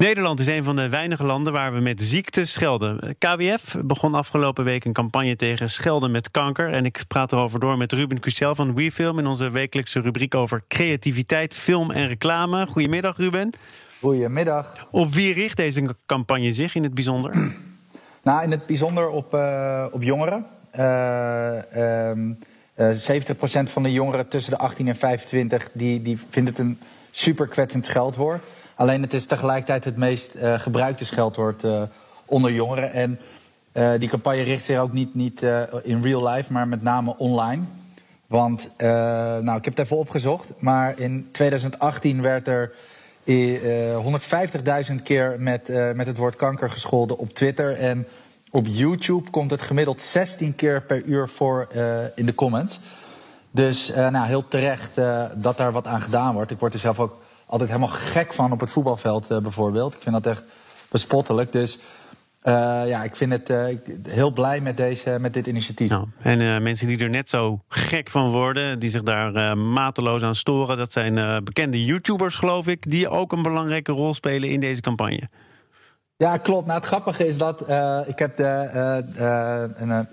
Nederland is een van de weinige landen waar we met ziekte schelden. KWF begon afgelopen week een campagne tegen schelden met kanker. En ik praat erover door met Ruben Cusel van WeFilm... in onze wekelijkse rubriek over creativiteit, film en reclame. Goedemiddag, Ruben. Goedemiddag. Op wie richt deze campagne zich in het bijzonder? Nou, in het bijzonder op, uh, op jongeren. Uh, um, uh, 70% van de jongeren tussen de 18 en 25... die, die vindt het een super kwetsend scheldwoord... Alleen het is tegelijkertijd het meest uh, gebruikte scheldwoord uh, onder jongeren. En uh, die campagne richt zich ook niet, niet in real life, maar met name online. Want, nou, ik heb het even opgezocht, maar in 2018 werd er 150.000 keer met, met het woord kanker gescholden op Twitter. En op YouTube komt het gemiddeld 16 keer per uur voor in de comments. Dus nou, heel terecht dat daar wat aan gedaan wordt. Ik word er zelf ook altijd helemaal gek van op het voetbalveld uh, bijvoorbeeld. Ik vind dat echt bespottelijk. Dus uh, ja, ik vind het uh, heel blij met, deze, met dit initiatief. Nou, en mensen die er net zo gek van worden, die zich daar mateloos aan storen, dat zijn bekende YouTubers, geloof ik, die ook een belangrijke rol spelen in deze campagne. Ja, klopt. Nou, het grappige is dat ik heb de, een,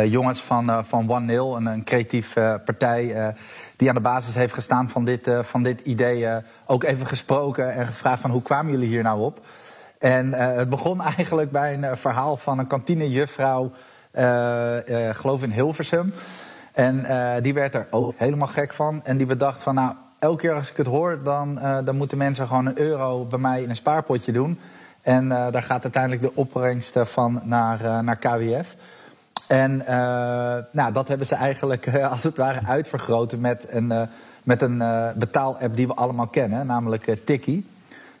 jongens van, uh, van One Nil, een, een creatief uh, partij die aan de basis heeft gestaan van dit, van dit idee, ook even gesproken en gevraagd van hoe kwamen jullie hier nou op? En het begon eigenlijk bij een verhaal van een kantinejuffrouw, geloof in Hilversum. En die werd er ook helemaal gek van. En die bedacht van, nou, elke keer als ik het hoor, dan, dan moeten mensen gewoon een euro bij mij in een spaarpotje doen. En daar gaat uiteindelijk de opbrengst van naar, naar KWF. En uh, nou, dat hebben ze eigenlijk uh, als het ware uitvergroten met een, uh, met een betaalapp die we allemaal kennen, namelijk Tiki.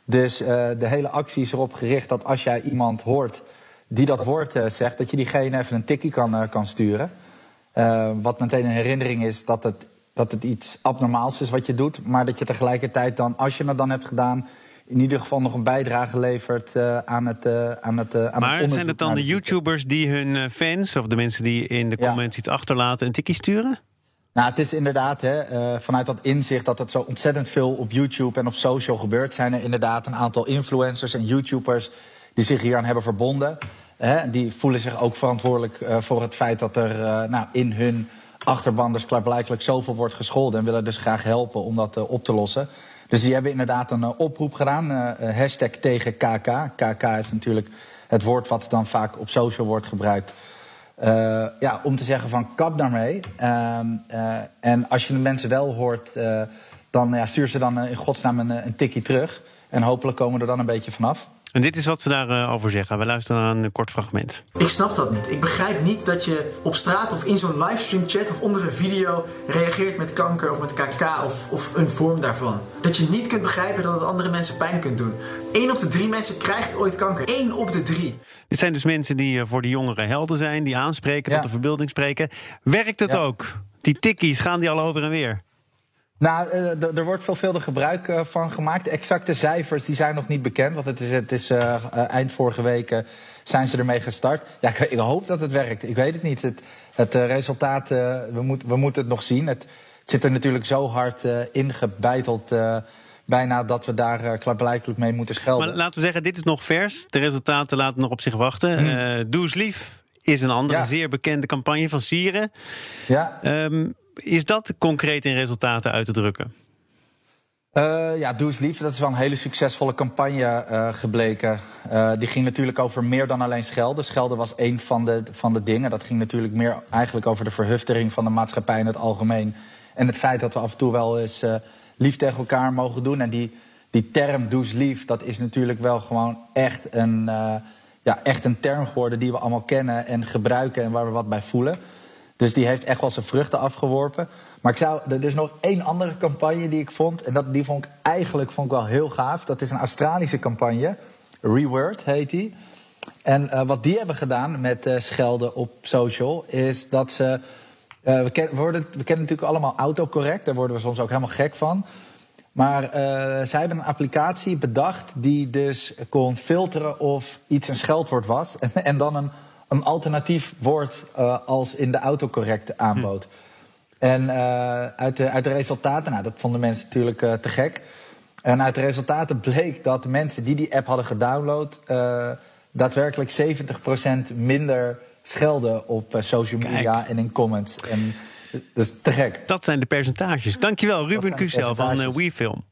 Dus de hele actie is erop gericht dat als jij iemand hoort die dat woord zegt, dat je diegene even een tikkie kan, kan sturen. wat meteen een herinnering is dat het, dat het iets abnormaals is wat je doet, maar dat je tegelijkertijd dan, als je het dan hebt gedaan, in ieder geval nog een bijdrage levert uh, aan het, uh, aan het, uh, aan maar het zijn het dan de YouTubers die hun fans of de mensen die in de comments ja. iets achterlaten een tikkie sturen? Nou, het is inderdaad, hè, vanuit dat inzicht dat het zo ontzettend veel op YouTube en op social gebeurt, zijn er inderdaad een aantal influencers en YouTubers die zich hieraan hebben verbonden. Hè, die voelen zich ook verantwoordelijk voor het feit dat er nou, in hun achterban dus klaarblijkelijk zoveel wordt gescholden en willen dus graag helpen om dat op te lossen. Dus die hebben inderdaad een uh, oproep gedaan. Uh, hashtag tegen KK. KK is natuurlijk het woord wat dan vaak op social wordt gebruikt. Uh, ja, om te zeggen van kap daarmee. Ehm, en als je de mensen wel hoort, dan ja, stuur ze dan in godsnaam een, een tikkie terug. En hopelijk komen er dan een beetje vanaf. En dit is wat ze daarover uh, zeggen. We luisteren naar een kort fragment. Ik snap dat niet. Ik begrijp niet dat je op straat of in zo'n livestream chat of onder een video reageert met kanker of met KK of, of een vorm daarvan. Dat je niet kunt begrijpen dat het andere mensen pijn kunt doen. Eén op de drie mensen krijgt ooit kanker. Eén op de drie. Dit zijn dus mensen die uh, voor de jongeren helden zijn, die aanspreken, ja. tot de verbeelding spreken. Werkt het ja. ook? Die tikkies, gaan die al over en weer? Nou, uh, er wordt veelvuldig gebruik uh, van gemaakt. Exacte cijfers die zijn nog niet bekend. Want het is, het is uh, eind vorige week zijn ze ermee gestart. Ja, ik, ik, hoop dat het werkt. Ik weet het niet. Het, het resultaat, we, moet, we moeten het nog zien. Het, het zit er natuurlijk zo hard ingebeiteld bijna dat we daar uh, klaarblijkelijk mee moeten schelden. Maar laten we zeggen, dit is nog vers. De resultaten laten nog op zich wachten. Hmm. Uh, Doe eens lief is een andere ja. zeer bekende campagne van Sieren. Ja. Um, is dat concreet in resultaten uit te drukken? Uh, ja, Doe lief. Dat is wel een hele succesvolle campagne uh, gebleken. Uh, die ging natuurlijk over meer dan alleen schelden. Schelden was één van de, van de dingen. Dat ging natuurlijk meer eigenlijk over de verhuftering van de maatschappij in het algemeen. En het feit dat we af en toe wel eens lief tegen elkaar mogen doen. En die, die term eens lief, dat is natuurlijk wel gewoon echt een, ja, echt een term geworden die we allemaal kennen en gebruiken en waar we wat bij voelen. Dus die heeft echt wel zijn vruchten afgeworpen. Maar ik zou, er is nog één andere campagne die ik vond. En dat, die vond ik eigenlijk vond ik wel heel gaaf. Dat is een Australische campagne. Reword heet die. En uh, wat die hebben gedaan met uh, schelden op social... is dat ze... We, ken, we, worden, we kennen natuurlijk allemaal autocorrect. Daar worden we soms ook helemaal gek van. Maar zij hebben een applicatie bedacht... die dus kon filteren of iets een scheldwoord was... en, en dan een een alternatief woord uh, als in de autocorrect aanbood. Hm. En uh, uit, de, uit de resultaten, nou, dat vonden mensen natuurlijk uh, te gek. En uit de resultaten bleek dat de mensen die die app hadden gedownload... Daadwerkelijk 70% minder schelden op social media en in comments. En, dus te gek. Dat zijn de percentages. Dankjewel, Ruben Cusel van WeFilm.